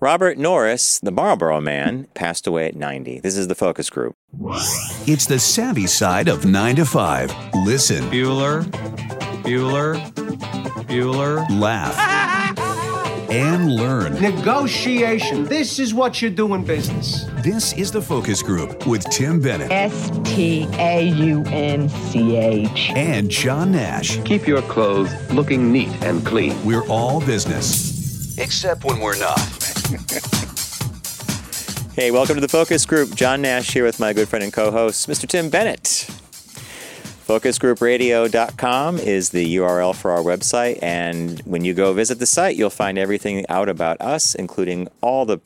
Robert Norris, the Marlboro man, passed away at 90. This is the focus group. It's the savvy side of 9 to 5. Listen, Bueller, Bueller, Bueller. laugh, and learn. Negotiation. This is what you do in business. This is the focus group with Tim Bennett S T A U N C H. and John Nash. Keep your clothes looking neat and clean. We're all business, except when we're not. Hey, welcome to the focus group. John Nash here with my good friend and co host, Mr. Tim Bennett. Focusgroupradio.com is the URL for our website. And when you go visit the site, you'll find everything out about us, including all the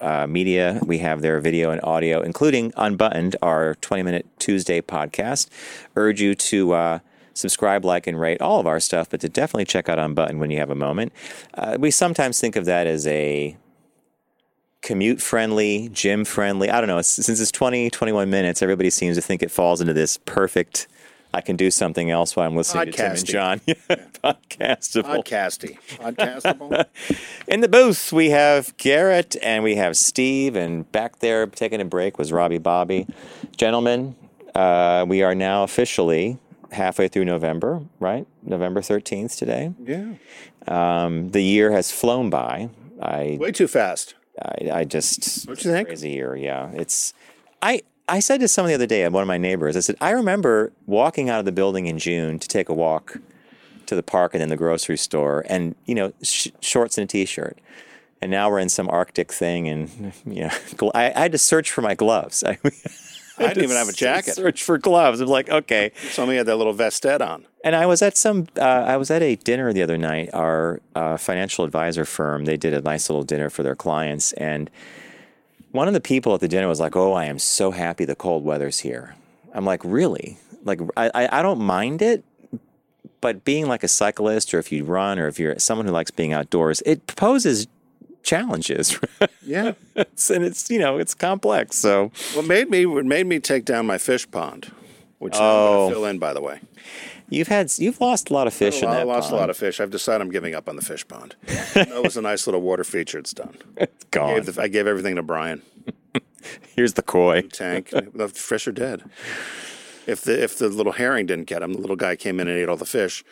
uh, media we have there, video and audio, including Unbuttoned, our 20 minute Tuesday podcast. Urge you to. Uh, subscribe, like, and rate all of our stuff, but to definitely check out Unbuttoned when you have a moment. Uh, we sometimes think of that as a commute friendly, gym friendly. I don't know. It's, since it's 20, 21 minutes, everybody seems to think it falls into this perfect. I can do something else while I'm listening to Tim and John. Podcastable. Podcasty. Podcastable. In the booth, we have Garrett and we have Steve, and back there taking a break was Robbie Bobby. Gentlemen, uh, we are now officially halfway through November, right? November 13th today. yeah. Um, the year has flown by. I Way too fast. I, I just you think? crazy year. Yeah, it's I. I said to someone the other day, one of my neighbors, I said, I remember walking out of the building in June to take a walk to the park and then the grocery store, and you know, sh- shorts and a t-shirt. And now we're in some Arctic thing, and you know, I, I had to search for my gloves. I, I didn't even have a jacket. Search for gloves. I'm like, okay. Somebody had that little vestette on. And I was at some, uh, I was at a dinner the other night. Our uh, financial advisor firm, they did a nice little dinner for their clients, and one of the people at the dinner was like, "Oh, I am so happy the cold weather's here." I'm like, "Really? Like, I, I, I don't mind it." But being like a cyclist, or if you run, or if you're someone who likes being outdoors, it poses challenges, Yeah. It's- and it's you know it's complex. So what made me what made me take down my fish pond, which I'm Oh. to fill in, by the way. you've had you've lost a lot of fish oh, I that lost pond. a lot of fish. I've decided I'm giving up on the fish pond. that was a nice little water feature. It's done. Gone. Gave the- I gave everything to Brian. Here's the koi. Tank. the fish are dead. If the if the little herring didn't get him, the little guy came in and ate all the fish.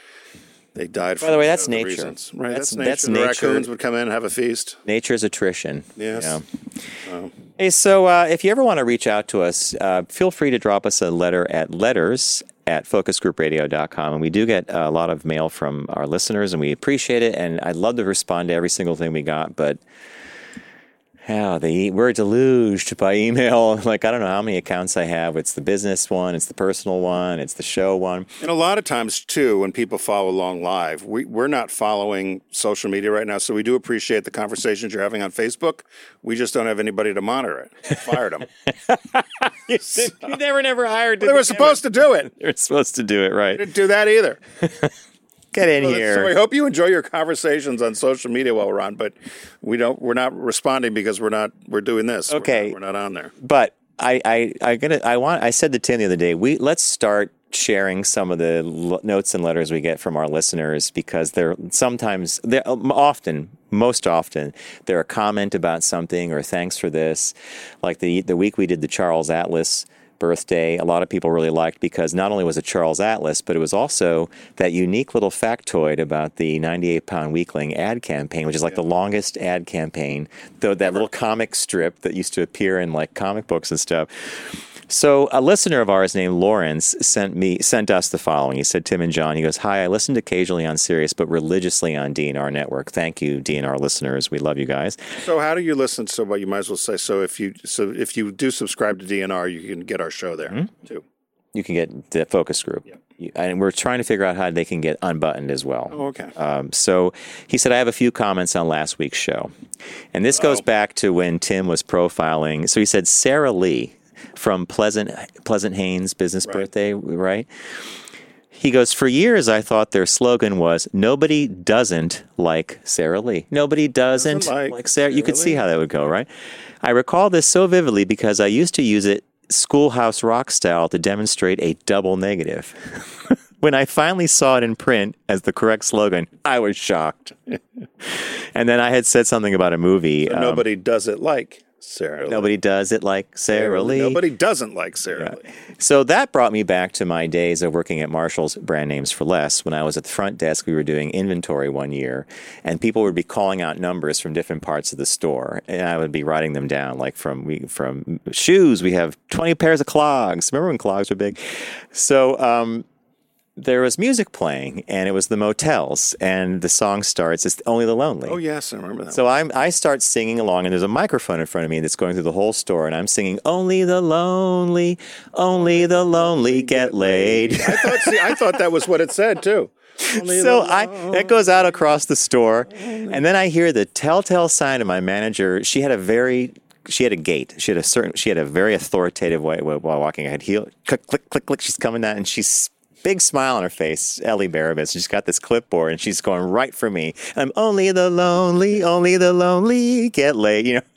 They died. By the way, that's nature. Reasons. Right. That's- That's, nature. that's the nature. raccoons would come in and have a feast. Nature's attrition. Yes. Yeah. Hey, so uh, if you ever want to reach out to us, uh, feel free to drop us a letter at letters at focusgroupradio.com. And we do get a lot of mail from our listeners, and we appreciate it. And I'd love to respond to every single thing we got, but the, we're deluged by email. Like, I don't know how many accounts I have. It's the business one, it's the personal one, it's the show one. And a lot of times, too, when people follow along live, we, we're not following social media right now. So we do appreciate the conversations you're having on Facebook. We just don't have anybody to monitor it. Fired them. you never, never hired they were supposed to do it. They were supposed to do it, right? Didn't do that either. Get in So here. I hope you enjoy your conversations on social media while we're on, but we don't. We're not responding because we're not. We're doing this. We're Okay. not- we're not on there. but I, I, I gonna, I want, I said to Tim the other day, we let's start sharing some of the l- notes and letters we get from our listeners because they're sometimes, they're often, most often, they're a comment about something or thanks for this. Like the the week we did the Charles Atlas birthday, a lot of people really liked because not only was it Charles Atlas, but it was also that unique little factoid about the 98 pound weakling ad campaign, which is like the longest ad campaign, though that little comic strip that used to appear in like comic books and stuff. So a listener of ours named Lawrence sent me sent us the following. He said, Tim and John, he goes, Hi, I listened occasionally on Sirius, but religiously on DNR Network. Thank you, DNR listeners. We love you guys. So how do you listen? So, what you might as well say. So if you so if you do subscribe to DNR, you can get our show there Mm-hmm. too. You can get the focus group. You- And we're trying to figure out how they can get unbuttoned as well. Oh, okay. Um, so he said, I have a few comments on last week's show. And this goes back to when Tim was profiling. So he said, Sara Lee from Pleasant, Pleasant Haynes Business Birthday, right? He goes, For years, I thought their slogan was, Nobody doesn't like Sara Lee. Nobody doesn't, Doesn't like, like Sarah. You Sarah could see how that would go, right? I recall this so vividly because I used to use it schoolhouse rock style to demonstrate a double negative. when I finally saw it in print as the correct slogan, I was shocked. and then I had said something about a movie. um, Nobody does it like Sarah. Lee. nobody does it like Sara Lee. Nobody doesn't like Sarah. Lee. So that brought me back to my days of working at Marshall's Brand Names for Less. When I was at the front desk, we were doing inventory one year, and people would be calling out numbers from different parts of the store, and I would be writing them down. Like from we from shoes, we have twenty pairs of clogs. Remember when clogs were big? So. Um, there was music playing, and it was the Motels, and the song starts. It's only the lonely. Oh yes, I remember that. So I'm, I start singing along, and there's a microphone in front of me that's going through the whole store, and I'm singing, "Only the lonely, only the lonely get laid." I thought. See, I thought that was what it said too. Only so I that goes out across the store, and then I hear the telltale sign of my manager. She had a very she had a gait. She had a certain. She had a very authoritative way while while walking. I had heel click click click click. She's coming down, and she's big smile on her face. Ellie Barabas. She's got this clipboard, and she's going right for me. I'm only the lonely, only the lonely get laid. You know.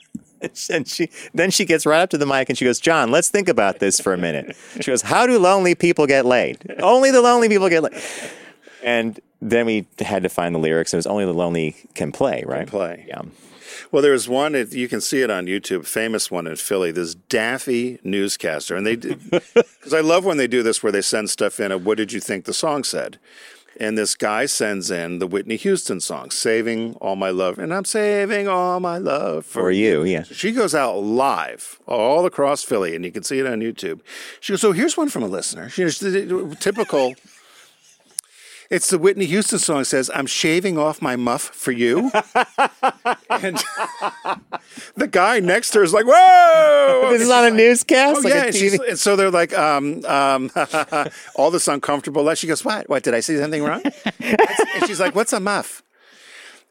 And she then she gets right up to the mic and she goes, "John, let's think about this for a minute." She goes, "How do lonely people get laid? Only the lonely people get laid." And then we had to find the lyrics. It was only the lonely can play, right? Can play. Yeah. Well, there was one. You can see it on YouTube. Famous one in Philly. This Daffy newscaster, and they because I love when they do this, where they send stuff in. Of what did you think the song said? And this guy sends in the Whitney Houston song, "Saving All My Love," and I'm saving all my love for, For you, yeah. She goes out live all across Philly, and you can see it on YouTube. She goes, "So here's one from a listener. She goes, typical." It's the Whitney Houston song. It says, "I'm shaving off my muff for you," and the guy next to her is like, "Whoa!" This is on a newscast, Oh like yeah, and, she's, and so they're like, um, um, all this uncomfortable. She goes, "What? What? Did I say something wrong?" and she's like, "What's a muff?"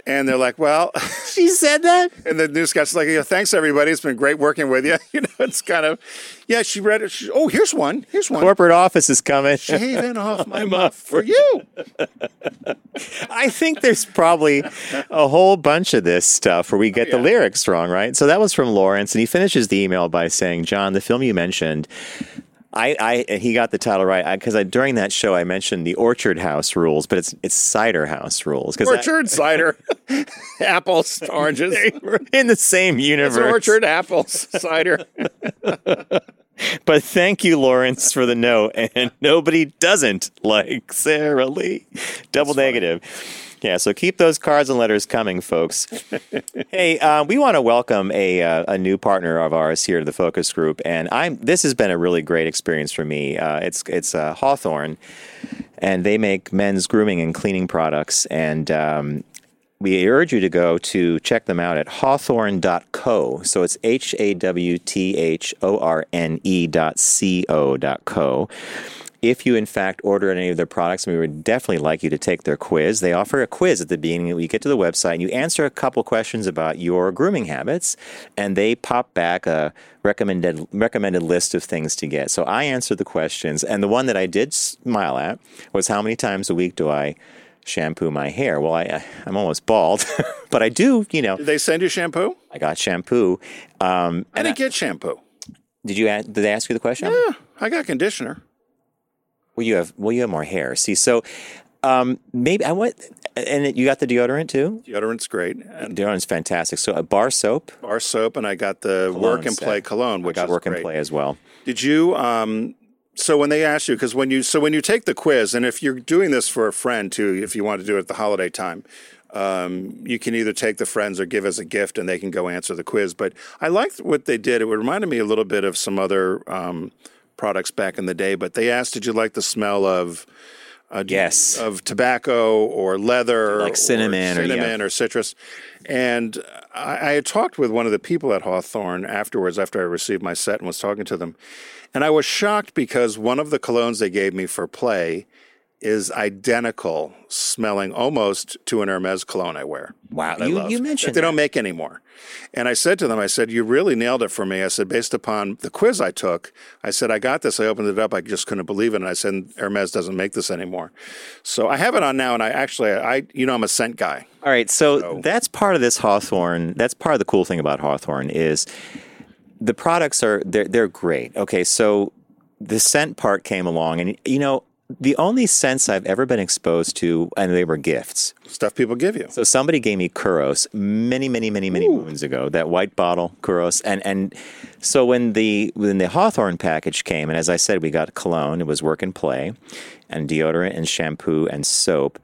And they're like, "Well," she said that. and the newscast's like, yeah, "Thanks everybody. It's been great working with you." You know, it's kind of, yeah. She read it. She, oh, here's one. Here's one. Corporate office is coming. Shaving off my muff for you. I think there's probably a whole bunch of this stuff where we get the yeah. lyrics wrong, right? So that was from Lawrence, and he finishes the email by saying, "John, the film you mentioned." I, I he got the title right because I, during that show I mentioned the Orchard House rules, but it's it's Cider House rules because Orchard cider, apples, oranges. in the same It's universe. orchard apples cider. But thank you, Lawrence, for the note. And nobody doesn't like Sara Lee. Double negative. Yeah, so keep those cards and letters coming, folks. hey, uh, we want to welcome a uh, a new partner of ours here to the focus group, and I'm. This has been a really great experience for me. Uh, it's it's uh, Hawthorne, and they make men's grooming and cleaning products, and um, we urge you to go to check them out at hawthorne.co. So it's H A W T H O R N E dot C O dot co. If you, in fact, order any of their products, we would definitely like you to take their quiz. They offer a quiz at the beginning. You get to the website and you answer a couple questions about your grooming habits, and they pop back a recommended recommended list of things to get. So I answered the questions, and the one that I did smile at was how many times a week do I shampoo my hair? Well, I I'm almost bald, but I do. You know, Did they send you shampoo? I got shampoo. Um, I didn't get shampoo. did you? Did they ask you the question? Yeah, I got conditioner. Well, you have well, you have more hair. See, so um, maybe I want, and you got the deodorant too. Deodorant's great. And Deodorant's fantastic. So a bar soap, bar soap, and I got the Cologne work and set. play cologne, which I got is work great. and play as well. Did you? Um, so when they ask you, because when you so when you take the quiz, and if you're doing this for a friend too, if you want to do it at the holiday time, um, you can either take the friends or give as a gift, and they can go answer the quiz. But I liked what they did. It reminded me a little bit of some other um, products back in the day. But they asked, "Did you like the smell of?" Uh, Yes. of tobacco or leather, Like cinnamon or or- yeah. cinnamon or citrus. And I, I had talked with one of the people at Hawthorne afterwards, after I received my set and was talking to them. And I was shocked because one of the colognes they gave me for play is identical, smelling almost to an Hermes cologne I wear. Wow, I you- love, you that mentioned they that. don't make anymore. And I said to them, I said, "You really nailed it for me." I said, based upon the quiz I took, I said, "I got this." I opened it up, I just couldn't believe it, and I said, "Hermes doesn't make this anymore." So I have it on now, and I actually, I, you know, I'm a scent guy. All right, so that's part of this Hawthorne. That's part of the cool thing about Hawthorne is the products are they're they're great. Okay, so the scent part came along, and you know the only scents I've ever been exposed to, and they were gifts. Stuff people give you. So somebody gave me Kouros many, many, many, many moons ago. That white bottle Kouros, and and so when the when the Hawthorne package came, and as I said, we got cologne. It was work and play, and deodorant and shampoo and soap.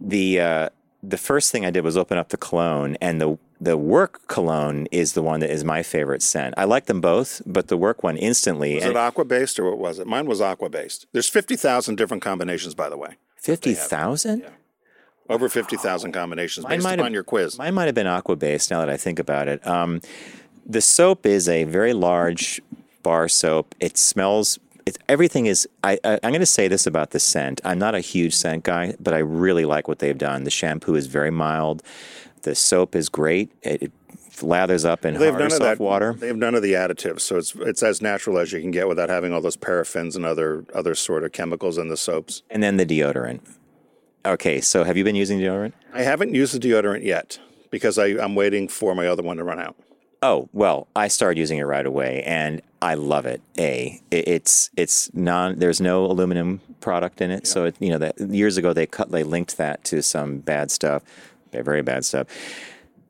The uh, the first thing I did was open up the cologne, and the the work cologne is the one that is my favorite scent. I like them both, but the work one instantly. Was it aqua based or what was it? Mine was aqua based. There's 50,000 different combinations, by the way. Fifty thousand. Over 50,000 combinations based might upon have- your quiz. Mine might have been aqua based now that I think about it. Um, the soap is a very large bar soap. It smells. It's, everything is. I, I, I'm going to say this about the scent. I'm not a huge scent guy, but I really like what they've done. The shampoo is very mild. The soap is great. It, it lathers up in They have hard, none of soft that water. They have none of the additives, so it's it's as natural as you can get without having all those paraffins and other other sort of chemicals in the soaps. And then the deodorant. Okay, so have you been using deodorant? I haven't used the deodorant yet because I, I'm waiting for my other one to run out. Oh well, I started using it right away, and I love it. A, It- it's it's non. There's no aluminum product in it, so it, you know that years ago they cut they linked that to some bad stuff, very bad stuff.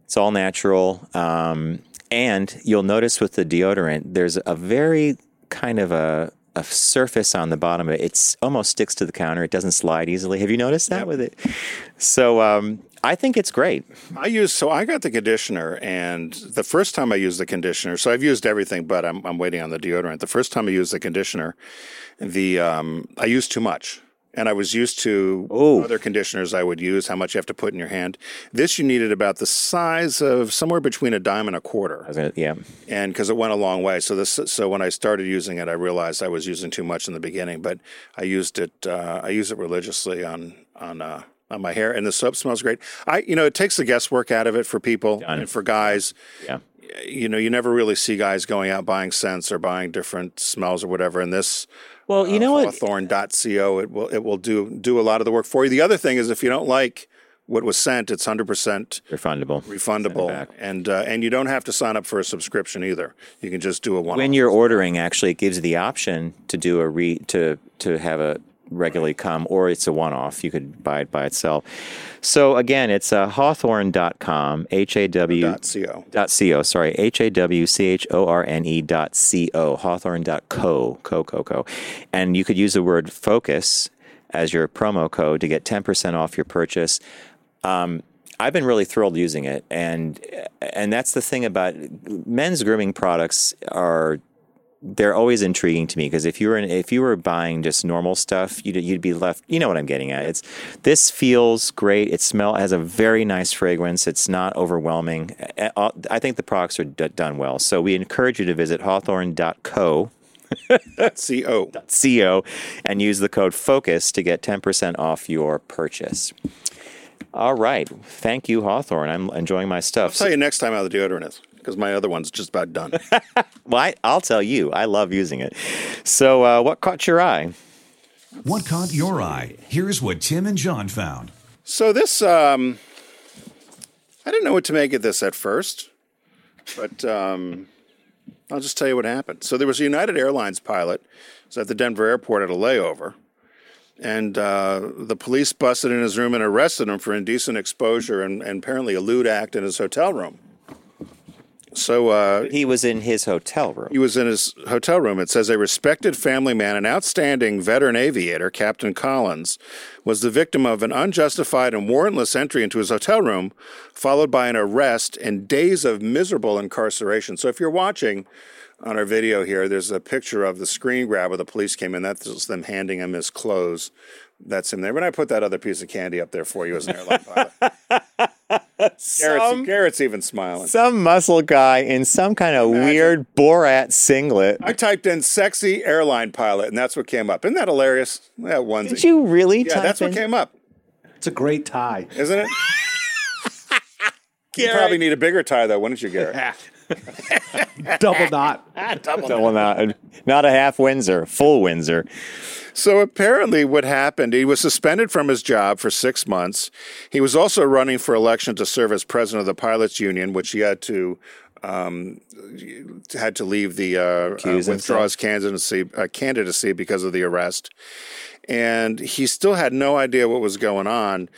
It's all natural, um, and you'll notice with the deodorant, there's a very kind of a a surface on the bottom of it. It's almost sticks to the counter. It doesn't slide easily. Have you noticed that with it? So um, I think it's great. I use so I got the conditioner, and the first time I used the conditioner, so I've used everything, but I'm I'm waiting on the deodorant. The first time I used the conditioner, the um, I used too much, and I was used to Oh. other conditioners I would use how much you have to put in your hand. This you needed about the size of somewhere between a dime and a quarter gonna, yeah. and because it went a long way. So this, so when I started using it, I realized I was using too much in the beginning, but I used it. Uh, I use it religiously on on uh, on my hair, and the soap smells great. I, you know, it takes the guesswork out of it for people and for guys. Yeah. You know, you never really see guys going out buying scents or buying different smells or whatever. And this, Well, you know what? Hawthorne.co, it will it will do do a lot of the work for you. The other thing is, if you don't like what was sent, it's hundred percent Refundable. refundable, and uh, and you don't have to sign up for a subscription either. You can just do a one. when you're ordering, actually, it gives you the option to do a re to to have a regularly come, or it's a one-off. You could buy it by itself. So again, it's uh, hawthorne.com, H A W dot co. dot co. Sorry, H A W C H O R N E dot C O. Hawthorne dot co. Co co co. And you could use the word focus as your promo code to get ten percent off your purchase. Um, I've been really thrilled using it, and and that's the thing about men's grooming products are they're always intriguing to me because if you were in, if you were buying just normal stuff, you'd you'd be left. You know what I'm getting at? It's this feels great. It smell has a very nice fragrance. It's not overwhelming. I I think the products are d- done well. So we encourage you to visit hawthorne.co Co. co and use the code focus to get 10% off your purchase. All right. Thank you, Hawthorne. I'm enjoying my stuff. I'll tell you next time how the deodorant is because my other one's just about done. well, I, I'll tell you, I love using it. So, uh, what caught your eye? What caught your eye? Here's what Tim and John found. so this, um, I didn't know what to make of this at first, but um, I'll just tell you what happened. So there was a United Airlines pilot was at the Denver airport at a layover, and uh, the police busted in his room and arrested him for indecent exposure and, and apparently a lewd act in his hotel room. So uh, He was in his hotel room. He was in his hotel room. It says a respected family man, an outstanding veteran aviator, Captain Collins, was the victim of an unjustified and warrantless entry into his hotel room, followed by an arrest and days of miserable incarceration. So if you're watching on our video here, there's a picture of the screen grab where the police came in. That's them handing him his clothes. That's him there. But I put that other piece of candy up there for you as an airline pilot. Garrett's, Garrett's even smiling. Some muscle guy in some kind of weird Borat singlet. I typed in "sexy airline pilot" and that's what came up. Isn't that hilarious? That onesie. Did you really? Yeah, type that's what came up, It's a great tie. isn't it? you probably need a bigger tie, though, wouldn't you, Garrett? Double knot. Double not, not a half Windsor, full Windsor. So apparently, what happened? He was suspended from his job for six months. He was also running for election to serve as president of the pilots union, which he had to um, had to leave the uh, uh, Accused withdraw his candidacy uh, candidacy because of the arrest, and he still had no idea what was going on.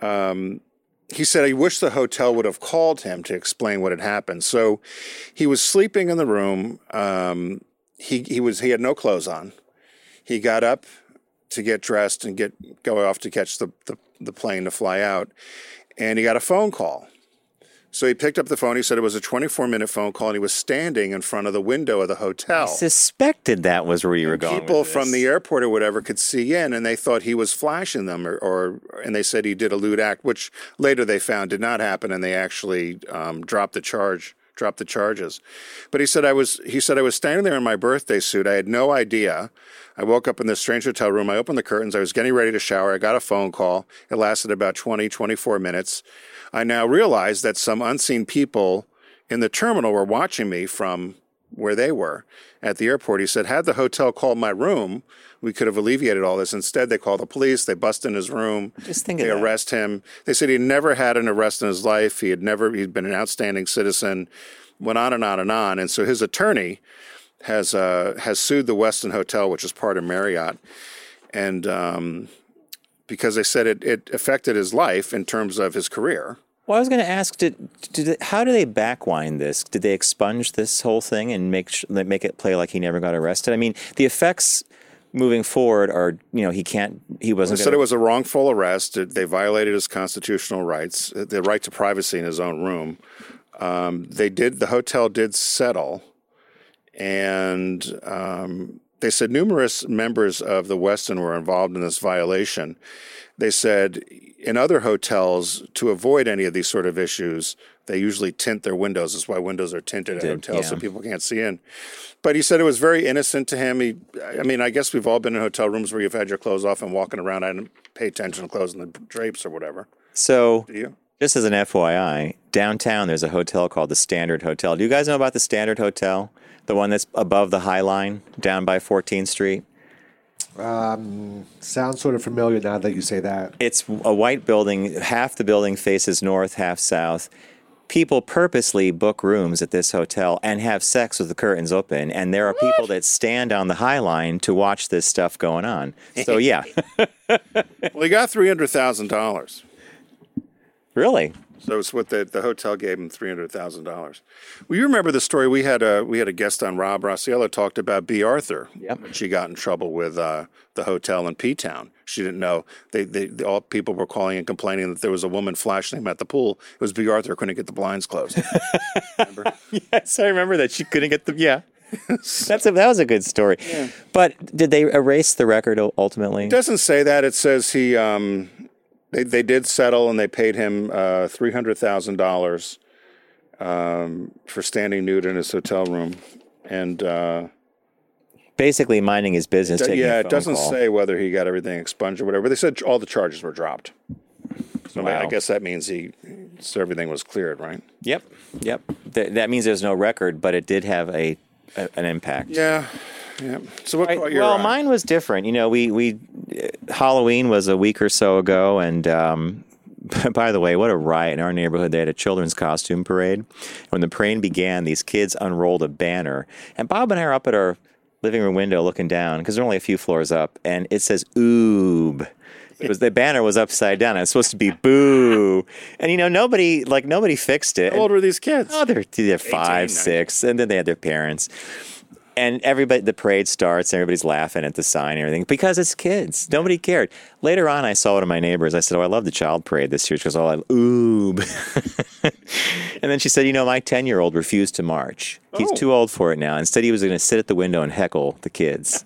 Um, he said he wished the hotel would have called him to explain what had happened. So he was sleeping in the room. Um, he he was he had no clothes on. He got up to get dressed and get go off to catch the, the, the plane to fly out, and he got a phone call. So he picked up the phone. He said it was a 24 minute phone call, and he was standing in front of the window of the hotel. He suspected that was where you were going. People from the airport or whatever could see in, and they thought he was flashing them, or, or and they said he did a lewd act, which later they found did not happen, and they actually um, dropped the charge, dropped the charges. But he said I was, he said I was standing there in my birthday suit. I had no idea. I woke up in this strange hotel room. I opened the curtains. I was getting ready to shower. I got a phone call. It lasted about 20, 24 minutes. I now realize that some unseen people in the terminal were watching me from where they were at the airport. He said, had the hotel called my room, we could have alleviated all this. Instead, they called the police. They bust in his room. Just think They arrest him. They said he never had an arrest in his life. He had never, he'd been an outstanding citizen, went on and on and on. And so his attorney has, uh, has sued the Westin Hotel, which is part of Marriott. And, um, because they said it, it affected his life in terms of his career. Well, I was going to ask, did, did they, how do they backwind this? Did they expunge this whole thing and make sh- make it play like he never got arrested? I mean, the effects moving forward are, you know, he can't, he wasn't. They said gonna- it was a wrongful arrest. They violated his constitutional rights, uh, the right to privacy in his own room. Um, they did. The hotel did settle, and um, they said numerous members of the Westin were involved in this violation. They said in other hotels to avoid any of these sort of issues, they usually tint their windows. That's why windows are tinted at hotels so people can't see in. But he said it was very innocent to him. He, I mean, I guess we've all been in hotel rooms where you've had your clothes off and walking around. I didn't pay attention to clothes and the drapes or whatever. so, just as an FYI, downtown there's a hotel called the Standard Hotel. Do you guys know about the Standard Hotel? The one that's above the High Line down by 14th Street? Um, sounds sort of familiar now that you say that. It's a white building. Half the building faces north, half south. People purposely book rooms at this hotel and have sex with the curtains open. And there are people that stand on the High Line to watch this stuff going on. So, yeah, Well, he got three hundred thousand dollars. really. So it's what the, the hotel gave him three hundred thousand dollars. Well, you remember the story we had a we had a guest on Rob Rossiello talked about Bea Arthur. Yep. She got in trouble with uh, the hotel in P Town. She didn't know. They, they all people were calling and complaining that there was a woman flashing him at the pool. It was Bea Arthur couldn't get the blinds closed. Yes, I remember that. She couldn't get the, yeah. That's a, that was a good story. But did they erase the record ultimately? It doesn't say that. It says he um, they they did settle and they paid him uh, three hundred thousand dollars um, for standing nude in his hotel room. And uh, Basically minding his business. yeah, it doesn't call. say whether he got everything expunged or whatever. They said all the charges were dropped. So I Wow. guess that means he so everything was cleared, right? Yep, yep. Th- that means there's no record, but it did have a, a an impact. Yeah, yeah. So what your well, eye? mine was different. You know, we we uh, Halloween was a week or so ago, and um, by the way, what a riot in our neighborhood! They had a children's costume parade. When the parade began, these kids unrolled a banner, and Bob and I are up at our living room window looking down because they're only a few floors up, and it says "oob." It was the banner was upside down. It's supposed to be "boo," and you know nobody like nobody fixed it. How old were these kids? Oh, they're, they're five, 18, six, and then they had their parents. And everybody, the parade starts, and everybody's laughing at the sign and everything because it's kids. Nobody cared. Later on, I saw one of my neighbors. I said, "Oh, I love the child parade this year." She goes, "Oh, I oob." and then she said, "You know, my ten-year-old refused to march. He's Oh. too old for it now. Instead, he was going to sit at the window and heckle the kids."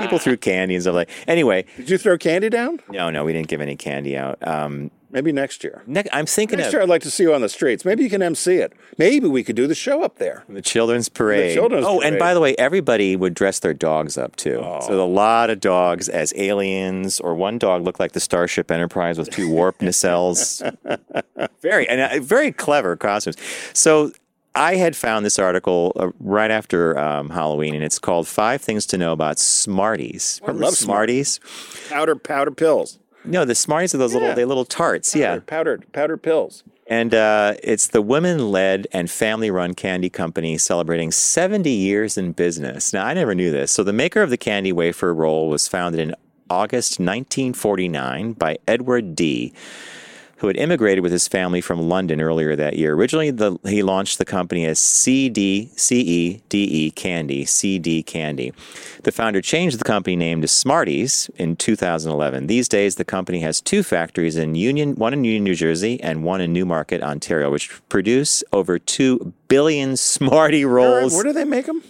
People threw candy and stuff like. Anyway, Did you throw candy down? no, no, we didn't give any candy out. Um, Maybe next year. ne- I'm thinking Next of year, I'd like to see you on the streets. Maybe you can MC it. Maybe we could do the show up there. The children's parade. children's oh, and by the way, everybody would dress their dogs up too. So a lot of dogs as aliens, or one dog looked like the Starship Enterprise with two warp nacelles. very and uh, very clever costumes. So I had found this article uh, right after um, Halloween, and it's called Five Things to Know About Smarties. Remember love Smarties. Powder, powder pills. No, the Smarties are those little they little tarts. Yeah, Powdered, powdered, powdered pills. And uh, it's the women led and family run candy company celebrating 70 years in business. Now, I never knew this. So, the maker of the candy wafer roll was founded in August 1949 by Edward Dee., who had immigrated with his family from London earlier that year. Originally, the, he launched the company as CD, CEDE Candy, CD Candy. The founder changed the company name to Smarties in 2011. These days, the company has two factories in Union, one in Union, New Jersey, and one in Newmarket, Ontario, which produce over 2 billion Smartie Where, rolls. where do they make them?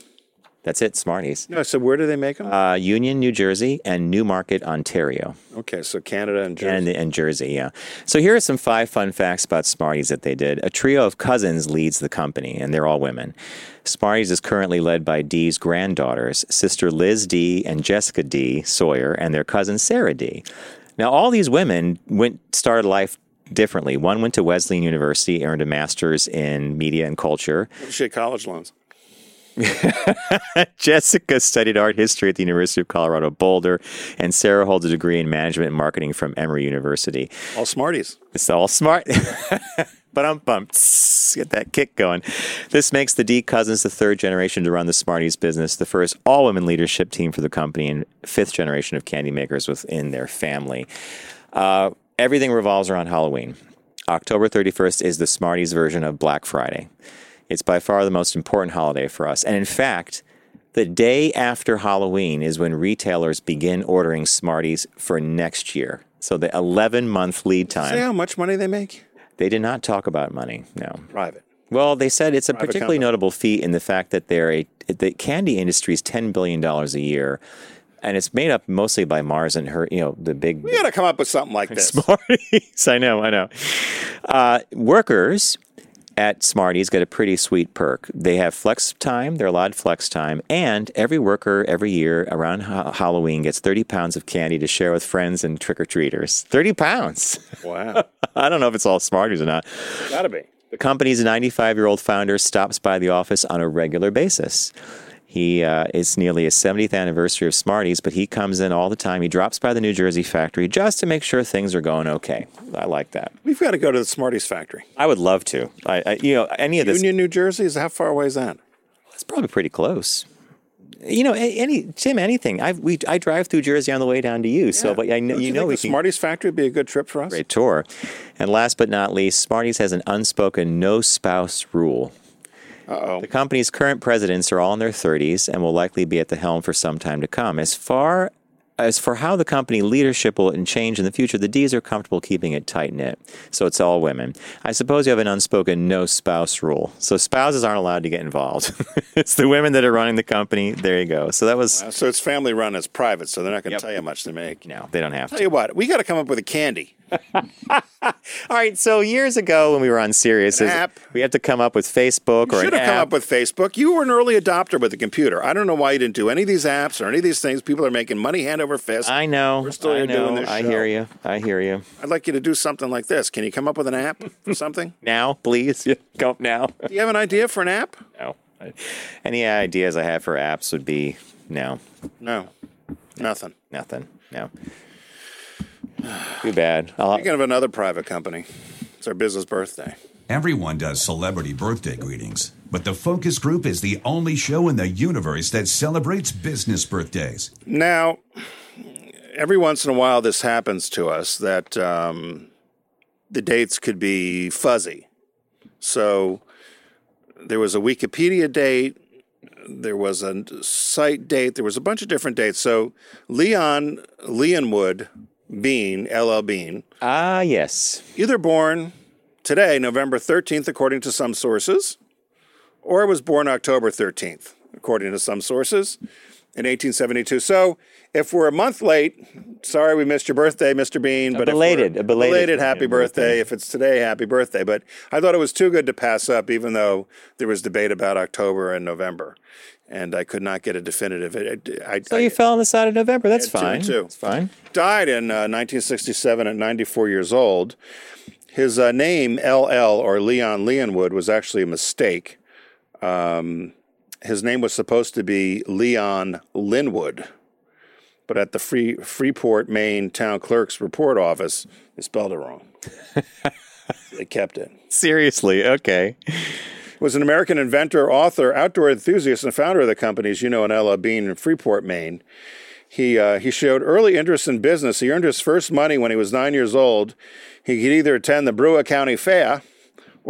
That's it, Smarties. No, so where do they make them? Uh, Union, New Jersey, and Newmarket, Ontario. okay, so Canada and Jersey. And, and Jersey, yeah. So here are some five fun facts about Smarties that they did. A trio of cousins leads the company, and they're all women. Smarties is currently led by Dee's granddaughters, sister Liz Dee and Jessica Dee Sawyer, and their cousin Sarah Dee. Now, all these women went started life differently. One went to Wesleyan University, earned a master's in media and culture. She had college loans. Jessica studied art history at the University of Colorado Boulder, and Sarah holds a degree in management and marketing from Emory University. All Smarties. It's all smart. but I'm bumped. Get that kick going. This makes the Dee cousins the third generation to run the Smarties business, the first all women leadership team for the company, and fifth generation of candy makers within their family. Uh, everything revolves around Halloween. October 31st is the Smarties version of Black Friday. It's by far the most important holiday for us. And in fact, the day after Halloween is when retailers begin ordering Smarties for next year. So the 11 month lead time. Say how much money they make? They did not talk about money. No. Private. Well, they said it's a Private particularly company. notable feat in the fact that they're a the candy industry is ten billion dollars a year, and it's made up mostly by Mars and her. You know, the big We got to come up with something like this. Smarties. I know, I know. Uh, workers at Smarties get a pretty sweet perk. They have flex time, they're allowed flex time, and every worker every year around ha- Halloween gets 30 pounds of candy to share with friends and trick or treaters. 30 pounds. Wow. I don't know if it's all Smarties or not. Got to be. The company's 95 year old founder stops by the office on a regular basis. He uh, it's nearly his 70th anniversary of Smarties, but he comes in all the time. He drops by the New Jersey factory just to make sure things are going okay. I like that. We've got to go to the Smarties factory. I would love to. I, I you know any of this. Union, New Jersey. Is how far away is that? It's probably pretty close. You know, any Tim, anything. I we I drive through Jersey on the way down to you, so but I know Don't you, know we the can. Smarties factory would be a good trip for us. Great tour. And last but not least, Smarties has an unspoken no spouse rule. Uh-oh. The company's current presidents are all in their 30s and will likely be at the helm for some time to come. As far as for how the company leadership will change in the future, the D's are comfortable keeping it tight knit. So it's all women. I suppose you have an unspoken no spouse rule. So spouses aren't allowed to get involved. it's the women that are running the company. There you go. So that was, Uh, So it's family run. It's private, so they're not going to Yep. tell you how much they make. no, they don't have Tell to. Tell you what, we got to come up with a candy. All right. So years ago when we were on Sirius, we had to come up with Facebook or Should an have come up with Facebook. You were an early adopter with the computer. I don't know why you didn't do any of these apps or any of these things. People are making money hand over fist. I know. We're still I here know. doing this I show. hear you. I hear you. I'd like you to do something like this. Can you come up with an app for something? Now, please. Go now. Do you have an idea for an app? No. Any ideas I have for apps would be no, No, nothing. nothing. No. Too bad. I'll, Speaking of another private company, it's our business birthday. Everyone does celebrity birthday greetings, but the Focus Group is the only show in the universe that celebrates business birthdays. Now, every once in a while, this happens to us that um, the dates could be fuzzy. So there was a Wikipedia date, there was a site date, there was a bunch of different dates. So Leon Leonwood Bean, LL Bean, ah, yes. either born today, November 13th, according to some sources, or was born October 13th, according to some sources, in 1872. So if we're a month late, sorry we missed your birthday, Mr. Bean. but if belated- a belated happy birthday. birthday. If it's today, happy birthday. But I thought it was too good to pass up, even though there was debate about October and November. And I could not get a definitive. It, it- I, So I- you fell on the side of November. That's fine. two. It's fine. died in uh, 1967 at 94 years old. His uh, name, LL or Leon Leonwood, was actually a mistake. Um, his name was supposed to be Leon Linwood, but at the Free, Freeport, Maine town clerk's report office, they spelled it wrong. they kept it. Seriously, okay. was an American inventor, author, outdoor enthusiast, and founder of the companies you know, in LL Bean in Freeport, Maine. He, uh, he showed early interest in business. He earned his first money when he was nine years old. He could either attend the Brewer County Fair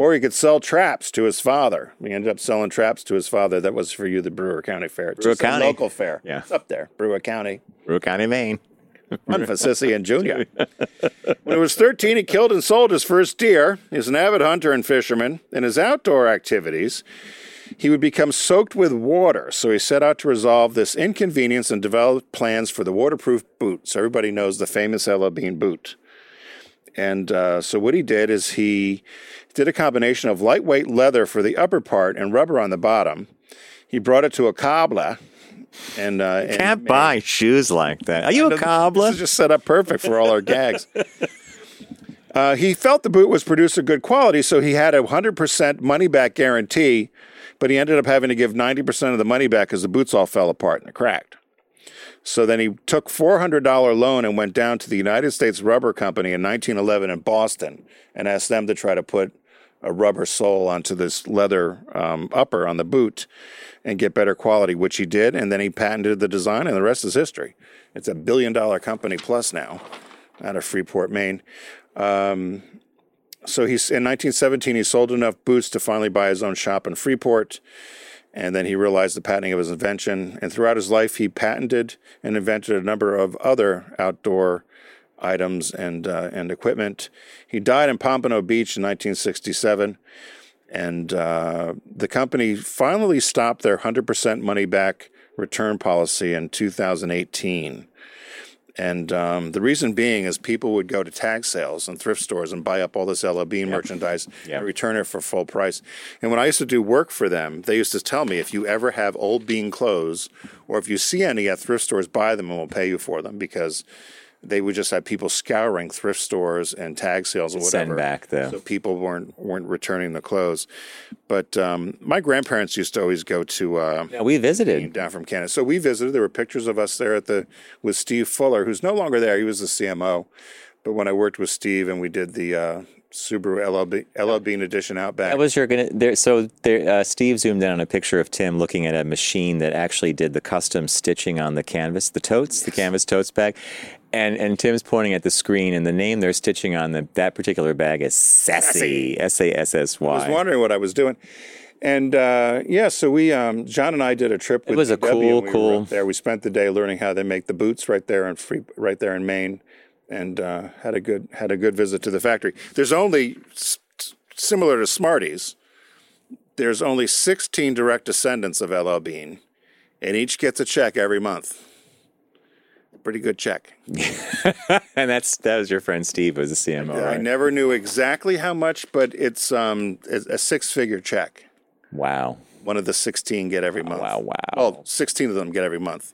or he could sell traps to his father. He ended up selling traps to his father. That was for you, the Brewer County Fair. Brewer just a County. local fair. Yeah. It's up there, Brewer County. Brewer County, Maine. Fun for Sissy and Junior. when he was 13, he killed and sold his first deer. He was an avid hunter and fisherman. In his outdoor activities, he would become soaked with water. So he set out to resolve this inconvenience and developed plans for the waterproof boot. So everybody knows the famous LL Bean boot. And uh, so what he did is he did a combination of lightweight leather for the upper part and rubber on the bottom. He brought it to a cobbler. And, uh, and Can't made- buy shoes like that. Are you a cobbler? this is just set up perfect for all our gags. Uh, he felt the boot was produced of good quality, so he had a 100% money back guarantee, but he ended up having to give 90% of the money back because the boots all fell apart and cracked. So then he took $400 loan and went down to the United States Rubber Company in 1911 in Boston and asked them to try to put a rubber sole onto this leather um, upper on the boot and get better quality, which he did. And then he patented the design, and the rest is history. It's a billion dollar company plus now out of Freeport, Maine. Um, so he's in 1917, he sold enough boots to finally buy his own shop in Freeport. And then he realized the patenting of his invention. And throughout his life, he patented and invented a number of other outdoor items and uh, and equipment. He died in Pompano Beach in 1967, and uh, the company finally stopped their 100% money back return policy in 2018. And um, the reason being is people would go to tag sales and thrift stores and buy up all this LL Bean merchandise Yep. and return it for full price. And when I used to do work for them, they used to tell me if you ever have old Bean clothes or if you see any at thrift stores, buy them and we'll pay you for them because they would just have people scouring thrift stores and tag sales or whatever. Send back the- So people weren't weren't returning the clothes. But um, my grandparents used to always go to. Uh, Yeah, we visited. down from Canada. So we visited. There were pictures of us there at the with Steve Fuller, who's no longer there. He was the CMO. But when I worked with Steve and we did the uh, Subaru LLB, LL Bean edition Outback, That was your gonna there. So there, uh, Steve zoomed in on a picture of Tim looking at a machine that actually did the custom stitching on the canvas, the totes, the canvas totes bag, and and Tim's pointing at the screen, and the name they're stitching on the that particular bag is Sassy, S A S S I was wondering what I was doing. And uh, yeah, so we, um, John and I did a trip. With was a DW, cool- we cool- there. We spent the day learning how they make the boots right there in free, right there in Maine, and uh, had a good had a good visit to the factory. There's only similar to Smarties. There's only 16 direct descendants of LL Bean, and each gets a check every month. Pretty good check. and that's that was your friend Steve, who was the CMO, I right? never knew exactly how much, but it's um, a six figure check. Wow. One of the 16 get every month. wow, wow. Well, 16 of them get every month.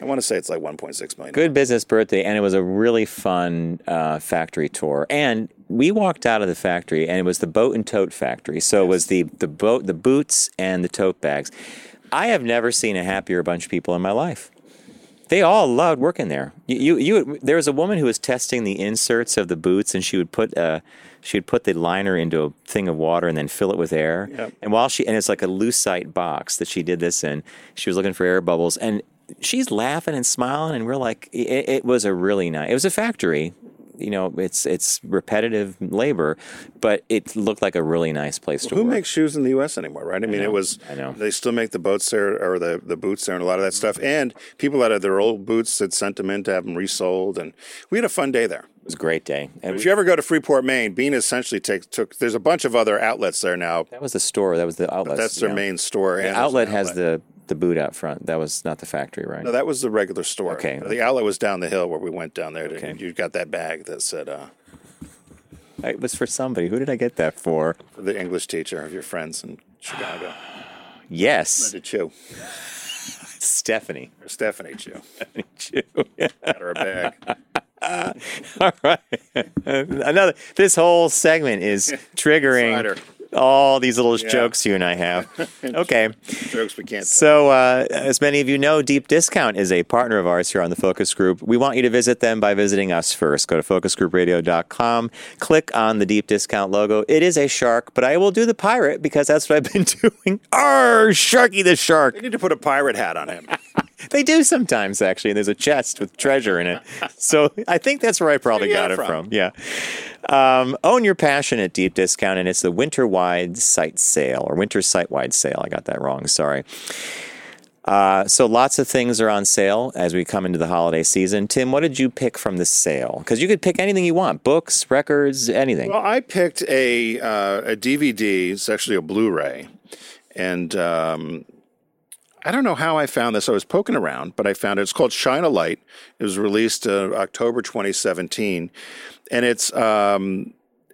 I want to say it's like 1.6 million. Good business birthday, and it was a really fun uh, factory tour. And we walked out of the factory, and it was the boat and tote factory. So it was the the boat, the boots, and the tote bags. I have never seen a happier bunch of people in my life. They all loved working there. You, you, you there was a woman who was testing the inserts of the boots, and she would put uh, she would put the liner into a thing of water and then fill it with air. Yep. And while she and it's like a lucite box that she did this in, she was looking for air bubbles, and she's laughing and smiling, and we're like, it, it was a really nice. It was a factory. You know, it's it's repetitive labor, but it looked like a really nice place to Who work. Who makes shoes in the U.S. anymore, right? I mean, know, it was. I know. They still make the boats there, or the, the boots there, and a lot of that stuff. And people that had their old boots had sent them in to have them resold, and we had a fun day there. It was a great day. And If you ever go to Freeport, Maine, Bean essentially takes took. There's a bunch of other outlets there now. that was the store. That was the outlet. That's their main store. and The there's an outlet has the the boot out front. That was not the factory, right? No, that was the regular store. Okay. The outlet was down the hill where we went down there. To, Okay. You got that bag that said uh, It was for somebody. Who did I get that for? for the English teacher of your friends in Chicago. Yes, Linda Chu. Stephanie. Or Stephanie Chu. Chew. Got her a bag. All right. Another. This whole segment is triggering. All these little jokes you and I have. Okay. Jokes we can't. So, uh, as many of you know, Deep Discount is a partner of ours here on the Focus Group. We want you to visit them by visiting us first. Go to focusgroupradio.com, click on the Deep Discount logo. It is a shark, but I will do the pirate because that's what I've been doing. Arr, Sharky the Shark. They need to put a pirate hat on him. They do sometimes, actually, and there's a chest with treasure in it. So I think that's where I probably you got it from. from. Yeah. Um, own your passion at Deep Discount, and it's the winter wide site sale or winter site wide sale. I got that wrong. Sorry. Uh, so lots of things are on sale as we come into the holiday season. Tim, what did you pick from the sale? Because you could pick anything you want: books, records, anything. Well, I picked a uh, a DVD. It's actually a Blu-ray, and um, I don't know how I found this. I was poking around, but I found it. It's called Shine a Light. It was released uh, October 2017, and it's um,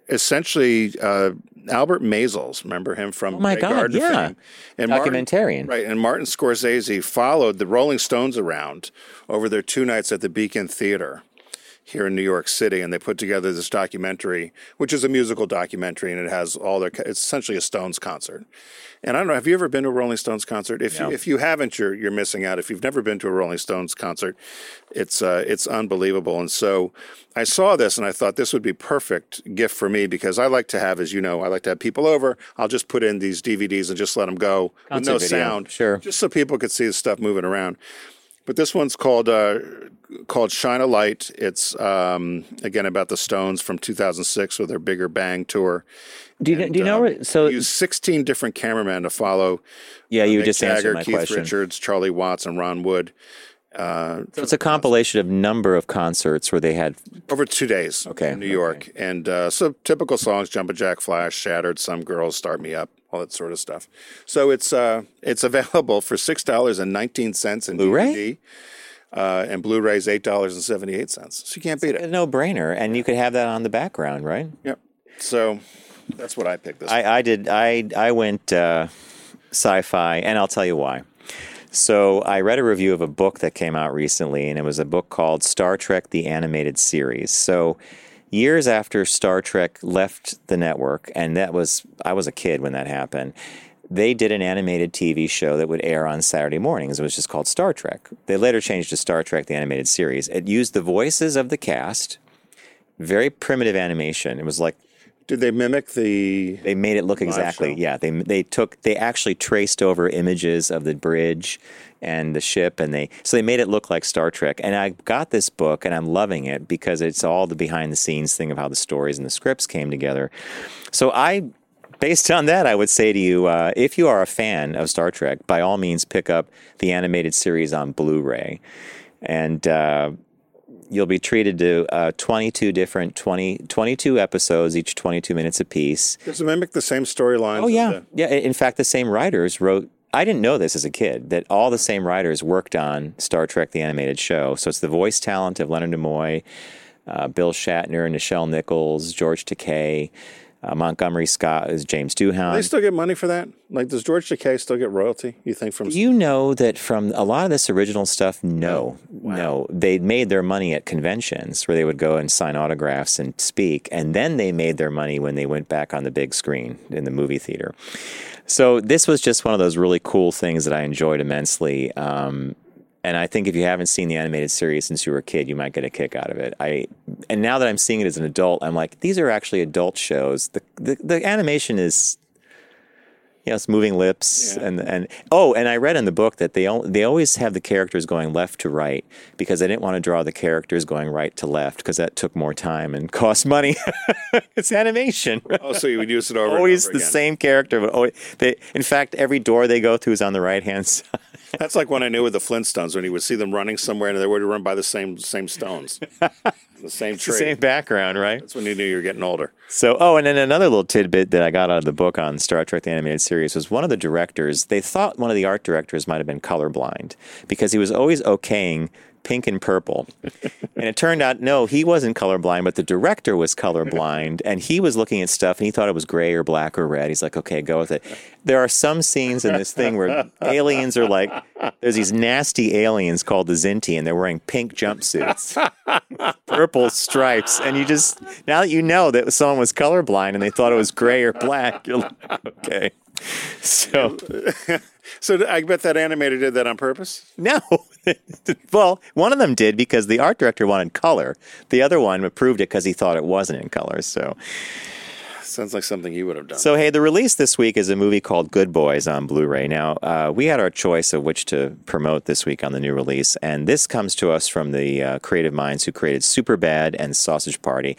essentially uh, Albert Maysles'. Remember him from Oh my God, Garden yeah. fame? And Martin- Documentarian. right? And Martin Scorsese followed the Rolling Stones around over their two nights at the Beacon Theater here in New York City, and they put together this documentary, which is a musical documentary, and it has all their. It's essentially a Stones concert. And I don't know. Have you ever been to a Rolling Stones concert? If No. you, if you haven't, you're you're missing out. If you've never been to a Rolling Stones concert, it's uh, it's unbelievable. And so I saw this, and I thought this would be perfect gift for me because I like to have, as you know, I like to have people over. I'll just put in these DVDs and just let them go with no video, sound, sure. just so people could see the stuff moving around. But this one's called uh, called Shine a Light. It's um, again about the Stones from 2006 with their Bigger Bang tour. do you, do you know? Where- So used 16 different cameramen to follow. yeah, you Mick just answered Jagger, my Keith question. Richards, Charlie Watts, and Ron Wood. So it's a compilation of number of concerts where they had over two days Okay, in New York. And uh, so typical songs, Jumpin' Jack Flash, Shattered, Some Girls, Start Me Up, all that sort of stuff. So it's uh, it's available for $6.19 in Blu-ray? DVD. Uh, and Blu-ray's $8.78. So you can't beat a it. no-brainer, and you could have that on the background, right? Yep. So that's what I picked this. I, I did. I I went uh, sci-fi, and I'll tell you why. So I read a review of a book that came out recently, and it was a book called Star Trek: The Animated Series. So years after Star Trek left the network, and that was I was a kid when that happened. They did an animated TV show that would air on Saturday mornings. It was just called Star Trek. They later changed to Star Trek: The Animated Series. It used the voices of the cast, very primitive animation. It was like Did they mimic the? they made it look exactly. show. Yeah, they they took they actually traced over images of the bridge and the ship, and they so they made it look like Star Trek. And I got this book, and I'm loving it because it's all the behind the scenes thing of how the stories and the scripts came together. So I. Based on that, I would say to you, uh, if you are a fan of Star Trek, by all means pick up the animated series on Blu-ray, and uh, you'll be treated to uh, 22 different 20, 22 episodes, each 22 minutes apiece. Does it mimic the same storylines? Oh yeah, the- yeah. In fact, the same writers wrote. I didn't know this as a kid that all the same writers worked on Star Trek: The Animated Show. So it's the voice talent of Leonard Nimoy, uh, Bill Shatner, Nichelle Nichols, George Takei, uh, Montgomery Scott is James Do they still get money for that? Like, does George Takei still get royalty? You think from? You know that from a lot of this original stuff, no, no. They made their money at conventions where they would go and sign autographs and speak, and then they made their money when they went back on the big screen in the movie theater. So this was just one of those really cool things that I enjoyed immensely. Um, and I think if you haven't seen the animated series since you were a kid, you might get a kick out of it. I and now that I'm seeing it as an adult, I'm like, these are actually adult shows. The the, the animation is it's moving lips and and oh, and I read in the book that they they always have the characters going left to right because they didn't want to draw the characters going right to left because that took more time and cost money. it's animation. Oh, so you would use it over. and always over the again. same character, but always, they, in fact, every door they go through is on the right hand side. That's like when I knew with the Flintstones when you would see them running somewhere and they would run by the same same stones, the same same background, right? That's when you knew you were getting older. So, oh, and then another little tidbit that I got out of the book on Star Trek: The Animated Series was one of the directors. They thought one of the art directors might have been colorblind because he was always okaying pink and purple, and it turned out no, he wasn't colorblind, but the director was colorblind, and he was looking at stuff and he thought it was gray or black or red. He's like, okay, go with it. There are some scenes in this thing where aliens are like There's these nasty aliens called the Kzinti, and they're wearing pink jumpsuits, purple stripes, and you just now that you know that someone was colorblind and they thought it was gray or black, you're like, okay. So So I bet that animator did that on purpose. no, well, one of them did because the art director wanted color. The other one approved it because he thought it wasn't in color. So. Sounds like something you would have done. So, hey, the release this week is a movie called Good Boys on Blu ray. Now, uh, we had our choice of which to promote this week on the new release, and this comes to us from the uh, creative minds who created Superbad and Sausage Party.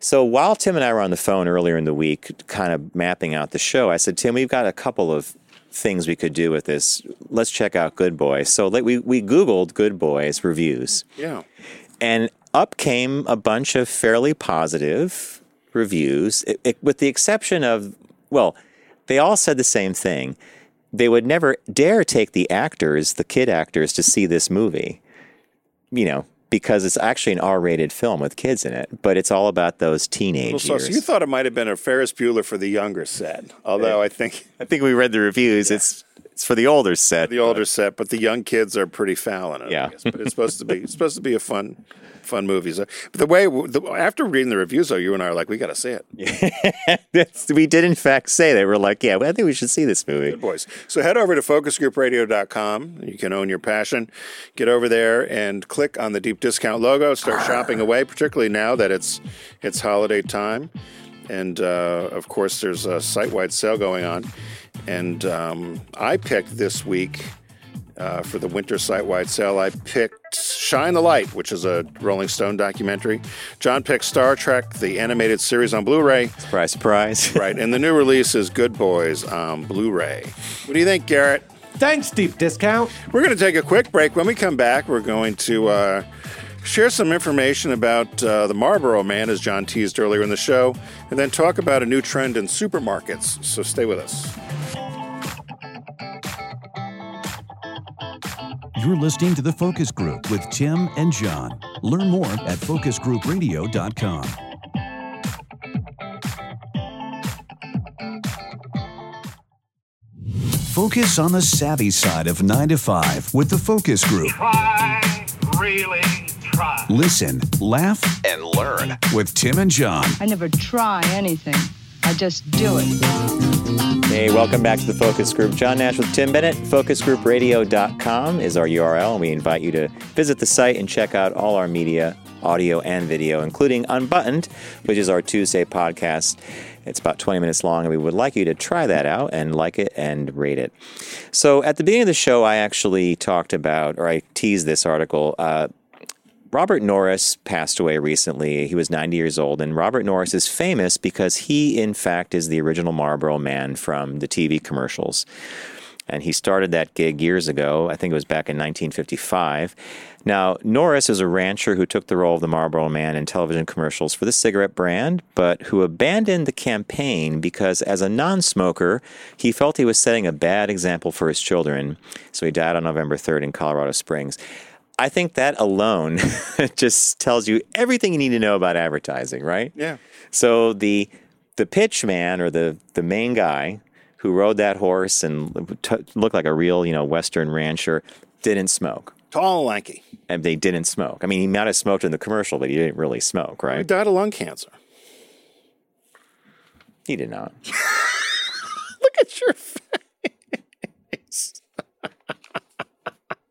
So, while Tim and I were on the phone earlier in the week, kind of mapping out the show, I said, Tim, we've got a couple of things we could do with this. Let's check out Good Boys. So, like, we, we Googled Good Boys reviews yeah. and up came a bunch of fairly positive reviews, it, it- with the exception of, well, they all said the same thing. They would never dare take the actors, the kid actors, to see this movie, you know, because it's actually an R rated film with kids in it, but it's all about those teenage Well, so, years. so you thought it might have been a Ferris Bueller for the younger set, although I think I think we read the reviews. It's it's for the older set. the older set, but the young kids are pretty foul in it. I Yeah. guess. but it's supposed to be it's supposed to be a fun, fun movies. But the way the, after reading the reviews, though, you and I are like, we got to see it. We did in fact say that. We're like, yeah, I think we should see this movie. Good boys. So head over to focusgroupradio.com. You can own your passion. Get over there and click on the deep discount logo. Start shopping away, particularly now that it's it's holiday time. And uh, of course, there's a site wide sale going on. And um, I picked this week uh, for the winter site wide sale. I picked Shine the Light, which is a Rolling Stone documentary. John picked Star Trek, the animated series on Blu ray. Surprise, surprise. Right, and the new release is Good Boys on Blu-ray. What do you think, Garrett? Thanks, deep discount. We're going to take a quick break. When we come back, we're going to uh, share some information about uh, the Marlboro Man, as John teased earlier in the show, and then talk about a new trend in supermarkets. So stay with us. You're listening to The Focus Group with Tim and John. Learn more at focusgroupradio.com. Focus on the savvy side of 9 to 5 with The Focus Group. Try, really try. Listen, laugh, and learn with Tim and John. I never try anything. I just do it. Hey, welcome back to the Focus Group. John Nash with Tim Bennett. FocusGroupRadio.com is our URL, and we invite you to visit the site and check out all our media, audio and video, including Unbuttoned, which is our Tuesday podcast. It's about 20 minutes long, and we would like you to try that out and like it and rate it. So, at the beginning of the show, I actually talked about, or I teased this article. Uh, Robert Norris passed away recently. He was 90 years old, and Robert Norris is famous because he, in fact, is the original Marlboro man from the TV commercials. And he started that gig years ago. I think it was back in 1955. Now, Norris is a rancher who took the role of the Marlboro man in television commercials for the cigarette brand, but who abandoned the campaign because, as a non smoker, he felt he was setting a bad example for his children. So he died on November 3rd in Colorado Springs. I think that alone just tells you everything you need to know about advertising, right? Yeah. So the the pitch man or the the main guy who rode that horse and t- looked like a real, you know, western rancher didn't smoke. Tall and lanky. And they didn't smoke. I mean, he might have smoked in the commercial, but he didn't really smoke, right? He died of lung cancer. He did not. Look at your face.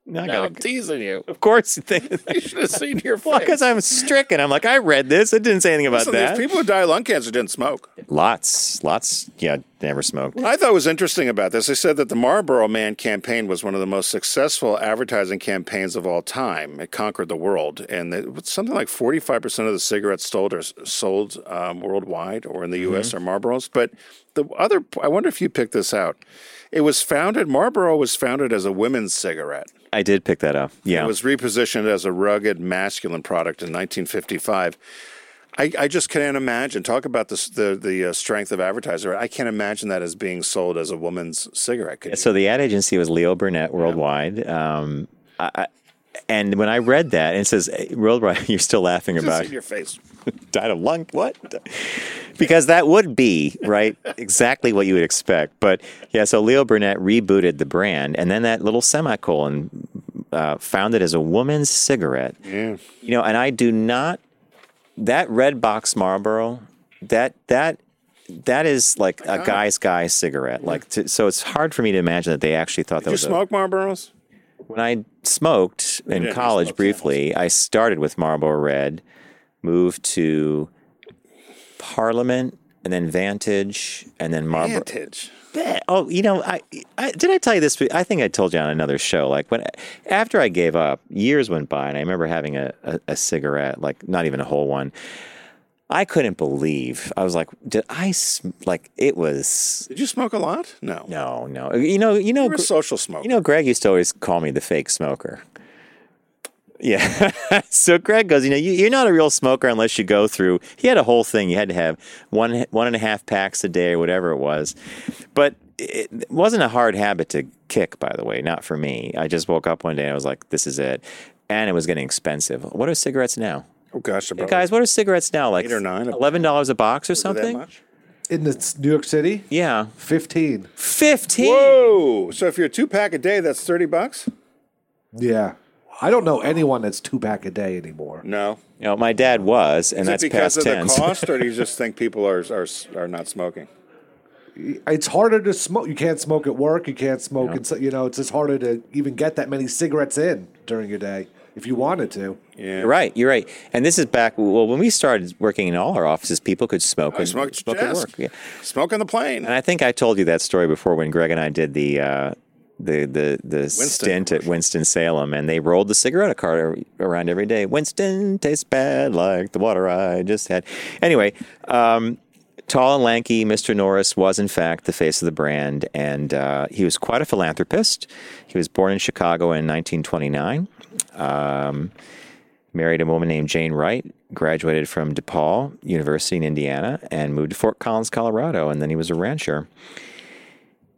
No, I Now I'm teasing you. of course, they, You should have seen your well, face. because I'm stricken. I'm like, I read this. It didn't say anything about Listen, that. people who die of lung cancer didn't smoke. Lots, lots. Yeah, never smoked. What I thought it was interesting about this, they said that the Marlboro Man campaign was one of the most successful advertising campaigns of all time. It conquered the world, and it, something like 45% of the cigarettes sold are sold um, worldwide or in the U.S. are Marlboros. But the other, I wonder if you picked this out. It was founded. Marlboro was founded as a women's cigarette. I did pick that up. Yeah. It was repositioned as a rugged masculine product in 1955. I, I just can't imagine. Talk about this, the the uh, strength of advertiser. I can't imagine that as being sold as a woman's cigarette. Could you? So the ad agency was Leo Burnett Worldwide. Um, I, I, And when I read that, and it says, Worldwide, you're still laughing Just about in your face. died of lung what because that would be right exactly what you would expect but yeah so leo burnett rebooted the brand and then that little semicolon uh, found it as a woman's cigarette Yeah. you know and i do not that red box marlboro that that that is like a guy's guy cigarette like to, so it's hard for me to imagine that they actually thought that you was a, smoke Marlboros? when I smoked in didn't college smoke briefly, I started with Marlboro Red, moved to Parliament, and then Vantage, and then Marlboro. Vantage. Oh, you know, I, I did I tell you this? I think I told you on another show. Like when after I gave up, years went by, and I remember having a, a, a cigarette, like not even a whole one. I couldn't believe. I was like, did I sm- like it was Did you smoke a lot? No. no, no. You know, you know, You were a social smoker. you know, Greg used to always call me the fake smoker. Yeah. so Greg goes, you know, you, you're not a real smoker unless you go through. He had a whole thing. You had to have one one and a half packs a day or whatever it was. But it wasn't a hard habit to kick, by the way. Not for me. I just woke up one day and I was like, this is it. And it was getting expensive. What are cigarettes now? Oh gosh, about Guys, what are cigarettes now? Like Eight or nine? Eleven dollars a box or Is it that something? much? In the New York City, Yeah. 15. Fifteen. Whoa! So if you're a two pack a day, that's thirty bucks. Yeah. I don't know anyone that's two pack a day anymore. No. You know, my dad was, and Is that's it because past of tense. the cost, or do you just think people are are are not smoking? It's harder to smoke. You can't smoke at work. You can't smoke. in, you know, it's just harder to even get that many cigarettes in during your day if you wanted to. Yeah. You're right. You're right. And this is back. Well, when we started working in all our offices, people could smoke. I and smoked at smoke your at work. Yeah. Smoke on the plane. And I think I told you that story before when Greg and I did the uh, the the the stint at. Winston Salem, and they rolled the cigarette cart around every day. Winston tastes bad like the water I just had. Anyway. Um, Tall and lanky, Mr. Norris was in fact the face of the brand, and uh, he was quite a philanthropist. He was born in Chicago in 1929. Um, married a woman named Jane Wright, graduated from DePauw University in Indiana, and moved to Fort Collins, Colorado, and then he was a rancher.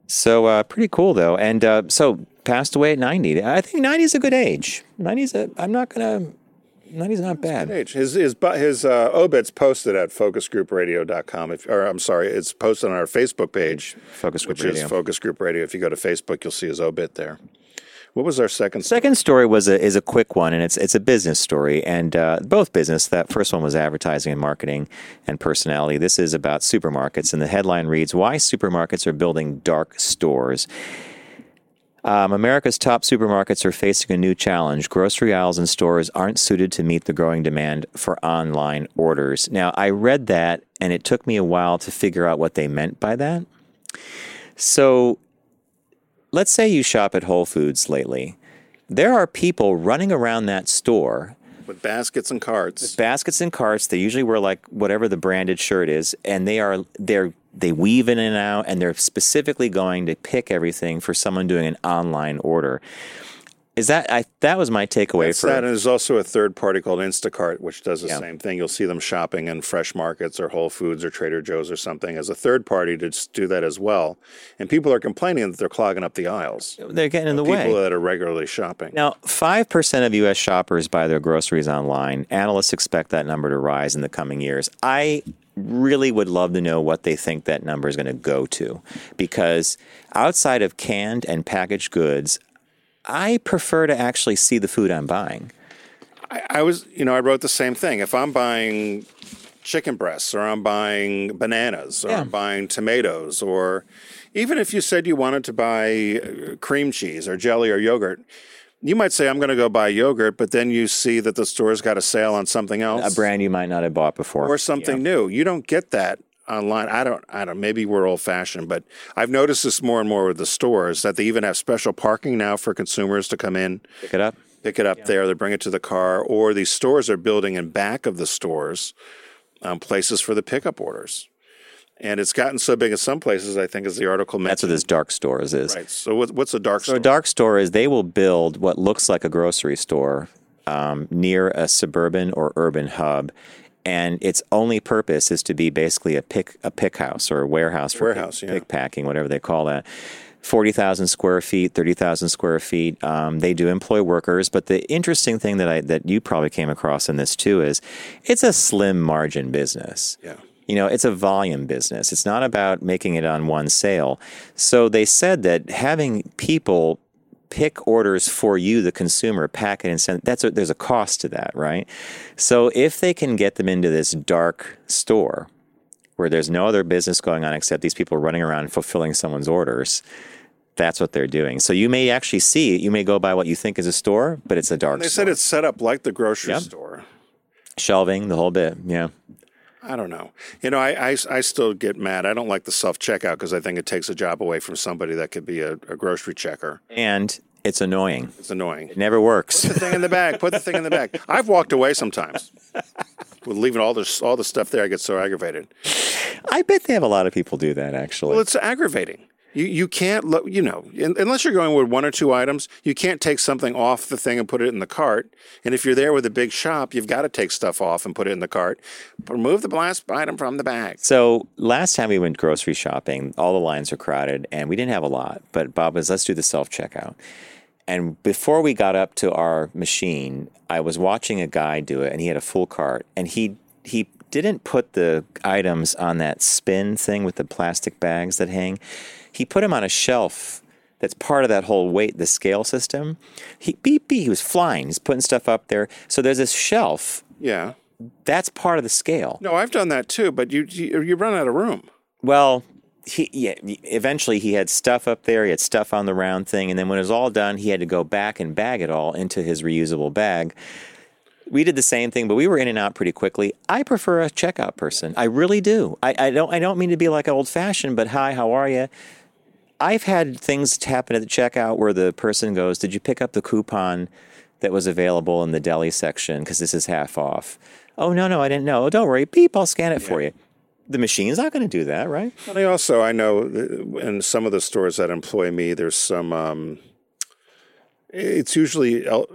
So uh, pretty cool though, and uh, so passed away at 90. I think 90 is a good age. 90 is a. I'm not gonna. 90 is not bad. Age. His his bu- his uh, obit's posted at focusgroupradio.com. If or I'm sorry, it's posted on our Facebook page, Focus Group which Radio. is Focus Group Radio. If you go to Facebook, you'll see his obit there. What was our second? Second story was a is a quick one, and it's it's a business story, and uh, both business. That first one was advertising and marketing and personality. This is about supermarkets, and the headline reads: Why supermarkets are building dark stores. Um, America's top supermarkets are facing a new challenge. Grocery aisles and stores aren't suited to meet the growing demand for online orders. Now, I read that, and it took me a while to figure out what they meant by that. So, let's say you shop at Whole Foods lately. There are people running around that store, with baskets and carts. baskets and carts. They usually wear like whatever the branded shirt is, and they are they're they weave in and out, and they're specifically going to pick everything for someone doing an online order. Is that I? That was my takeaway That's for that, and there's also a third party called Instacart, which does the Yeah. same thing. You'll see them shopping in fresh markets or Whole Foods or Trader Joe's or something as a third party to do that as well. And people are complaining that they're clogging up the aisles. they're getting in the people way. People that are regularly shopping. Now, 5% of U.S. shoppers buy their groceries online. Analysts expect that number to rise in the coming years. I really would love to know what they think that number is going to go to because outside of canned and packaged goods, I prefer to actually see the food I'm buying. I, I was, you know, I wrote the same thing. If I'm buying chicken breasts or I'm buying bananas or Yeah. I'm buying tomatoes or even if you said you wanted to buy uh, cream cheese or jelly or yogurt, you might say, I'm going to go buy yogurt, but then you see that the store's got a sale on something else A brand you might not have bought before. or something new. You don't get that online. I don't. I don't. Maybe we're old fashioned, but I've noticed this more and more with the stores that they even have special parking now for consumers to come in, Pick it up. pick it up there, they bring it to the car, or these stores are building in back of the stores um, places for the pickup orders. And it's gotten so big in some places. I think, as the article mentioned. That's what this dark stores is. Right. So, what's a dark So store? a dark store is they will build what looks like a grocery store um, near a suburban or urban hub, and its only purpose is to be basically a pick a pick house or a warehouse for Warehouse, pick, yeah. pick packing, whatever they call that. 40,000 square feet, 30,000 square feet. Um, they do employ workers, but the interesting thing that I that you probably came across in this too is it's a slim margin business. Yeah. You know, it's a volume business. It's not about making it on one sale. So they said that having people pick orders for you, the consumer, pack it and send. That's a, there's a cost to that, right? So if they can get them into this dark store where there's no other business going on except these people running around fulfilling someone's orders, that's what they're doing. So you may actually see, you may go by what you think is a store, but it's a dark store. They store. said it's set up like the grocery Yep. store. Shelving, the whole bit. Yeah. I don't know. You know, I, I, I still get mad. I don't like the self checkout because I think it takes a job away from somebody that could be a, a grocery checker. And it's annoying. It's annoying. It never works. Put the thing in the bag. Put the thing in the bag. I've walked away sometimes with leaving all this all the stuff there. I get so aggravated. I bet they have a lot of people do that actually. Well, it's aggravating. You you can't lo- you know un- unless you're going with one or two items, you can't take something off the thing and put it in the cart. And if you're there with a big shop, you've got to take stuff off and put it in the cart. Remove the last item from the bag. So last time we went grocery shopping, all the lines were crowded and we didn't have a lot. But Bob was, let's do the self checkout. And before we got up to our machine, I was watching a guy do it and he had a full cart and he he didn't put the items on that spin thing with the plastic bags that hang. He put him on a shelf that's part of that whole weight, the scale system. He beep beep, he was flying. He's putting stuff up there. So there's this shelf. Yeah. That's part of the scale. No, I've done that too. But you you, you run out of room. Well, he yeah, eventually he had stuff up there. He had stuff on the round thing, and then when it was all done, he had to go back and bag it all into his reusable bag. We did the same thing, but we were in and out pretty quickly. I prefer a checkout person. I really do. I, I don't. I don't mean to be like old fashioned, but hi, how are you? I've had things happen at the checkout where the person goes, "Did you pick up the coupon that was available in the deli section? Because this is half off." Oh no, no, I didn't know. Oh, don't worry, beep, I'll scan it for you. The machine's not going to do that, right? And I also I know in some of the stores that employ me, there's some. Um, it's usually el-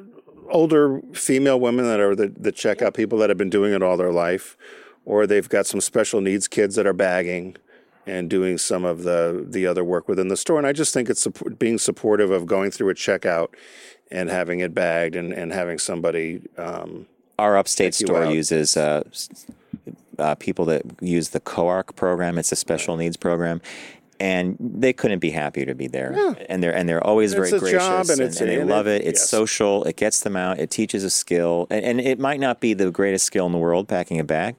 older female women that are the, the checkout people that have been doing it all their life, or they've got some special needs kids that are bagging and doing some of the the other work within the store. And I just think it's support, being supportive of going through a checkout and having it bagged and, and having somebody. Um, Our upstate store uses uh, uh, people that use the COARC program. It's a special needs program. And they couldn't be happier to be there, and they're and they're always It's very gracious, and and, and they love it- it. It's yes. social. It gets them out. It teaches a skill, and, and it might not be the greatest skill in the world, packing a bag,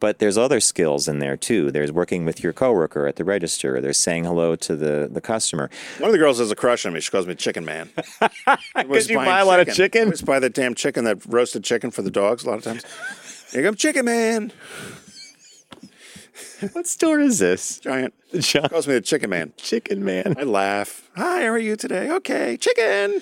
but there's other skills in there too. There's working with your coworker at the register. There's saying hello to the the customer. one of the girls has a crush on me. She calls me Chicken Man. Because you buy a lot of chicken? I always buy the damn chicken, that roasted chicken for the dogs a lot of times. Here comes Chicken Man. What store is this? Giant. John Calls me the Chicken Man. Chicken Man. I laugh. Hi, how are you today? Okay, chicken.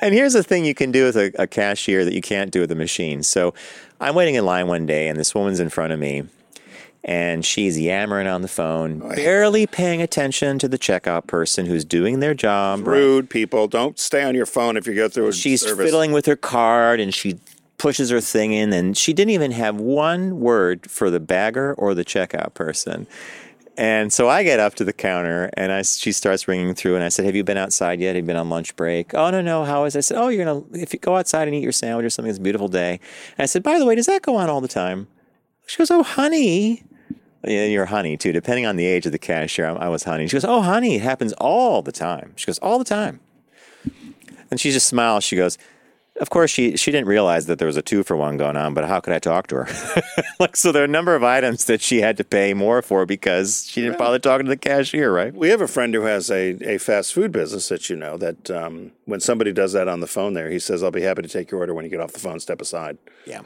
And here's the thing you can do with a, a cashier that you can't do with a machine. So I'm waiting in line one day, and this woman's in front of me, and she's yammering on the phone, oh, barely paying attention to the checkout person who's doing their job. right? Rude people. Don't stay on your phone if you go through a She's service. fiddling with her card, and she pushes her thing in, and she didn't even have one word for the bagger or the checkout person. And so I get up to the counter and I, she starts ringing through and I said, have you been outside yet? Have you been on lunch break? Oh, no, no. How is it? I said, oh, you're going to, if you go outside and eat your sandwich or something, it's a beautiful day. And I said, by the way, does that go on all the time? She goes, oh, honey. Yeah, you're honey too. Depending on the age of the cashier, I, I was honey. She goes, oh, honey, it happens all the time. She goes, all the time. And she just smiles. She goes, of course, she she didn't realize that there was a two for one going on, but how could I talk to her? like, so there are a number of items that she had to pay more for because she didn't bother talking to the cashier, right? We have a friend who has a, a fast food business that you know that um, when somebody does that on the phone there, he says, I'll be happy to take your order when you get off the phone, step aside. Yeah.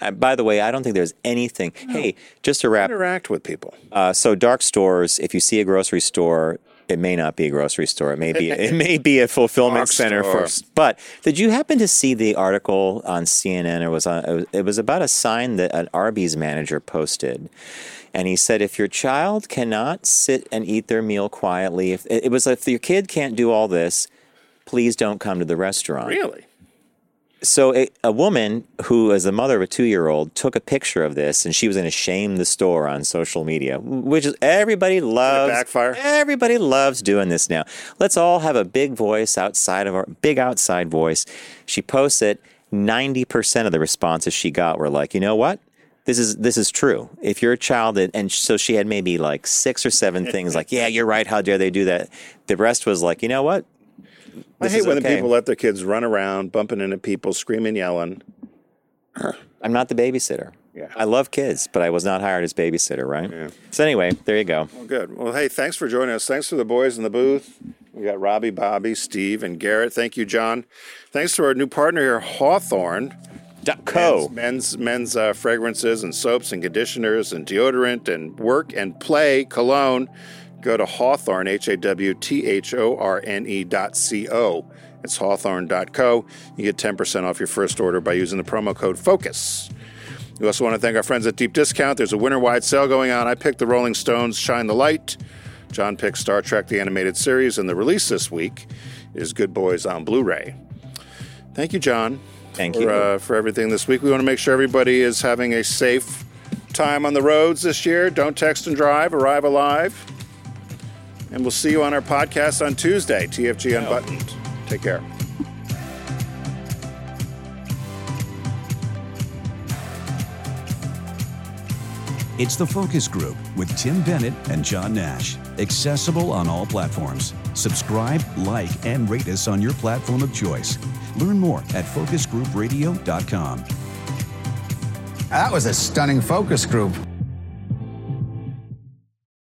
Uh, by the way, I don't think there's anything. Hey, just to wrap, Interact with people. uh, so dark stores. If you see a grocery store, it may not be a grocery store. It may be it may be a fulfillment center store. for. But did you happen to see the article on CNN? It was on. It was about a sign that an Arby's manager posted, and he said, "If your child cannot sit and eat their meal quietly, if it was if your kid can't do all this, please don't come to the restaurant." Really? So a, a woman who is the mother of a two-year-old took a picture of this, and she was going to shame the store on social media, which is everybody loves. backfire? Everybody loves doing this now. Let's all have a big voice outside of our big outside voice. She posts it. Ninety percent of the responses she got were like, you know what? This is this is true. If you're a child, that, and so she had maybe like six or seven things like, yeah, you're right. How dare they do that? The rest was like, you know what? I hate when the okay. people let their kids run around, bumping into people, screaming, yelling. I'm not the babysitter. Yeah. I love kids, but I was not hired as babysitter, right? Yeah. So anyway, there you go. Well, good. Well, hey, thanks for joining us. Thanks to the boys in the booth. We got Robbie, Bobby, Steve, and Garrett. Thank you, John. Thanks to our new partner here, Hawthorne. Co. Men's men's, men's uh, fragrances and soaps and conditioners and deodorant and work and play cologne. Go to Hawthorne, H A W T H O R N E dot C O. It's hawthorne.co. You get 10% off your first order by using the promo code FOCUS. We also want to thank our friends at Deep Discount. There's a winter wide sale going on. I picked the Rolling Stones Shine the Light. John picked Star Trek the Animated Series, and the release this week is Good Boys on Blu ray. Thank you, John. Thank for, you. Uh, for everything this week. We want to make sure everybody is having a safe time on the roads this year. Don't text and drive, arrive alive. And we'll see you on our podcast on Tuesday, TFG Unbuttoned. Take care. It's the Focus Group with Tim Bennett and John Nash. Accessible on all platforms. Subscribe, like, and rate us on your platform of choice. Learn more at focusgroupradio.com. That was a stunning focus group.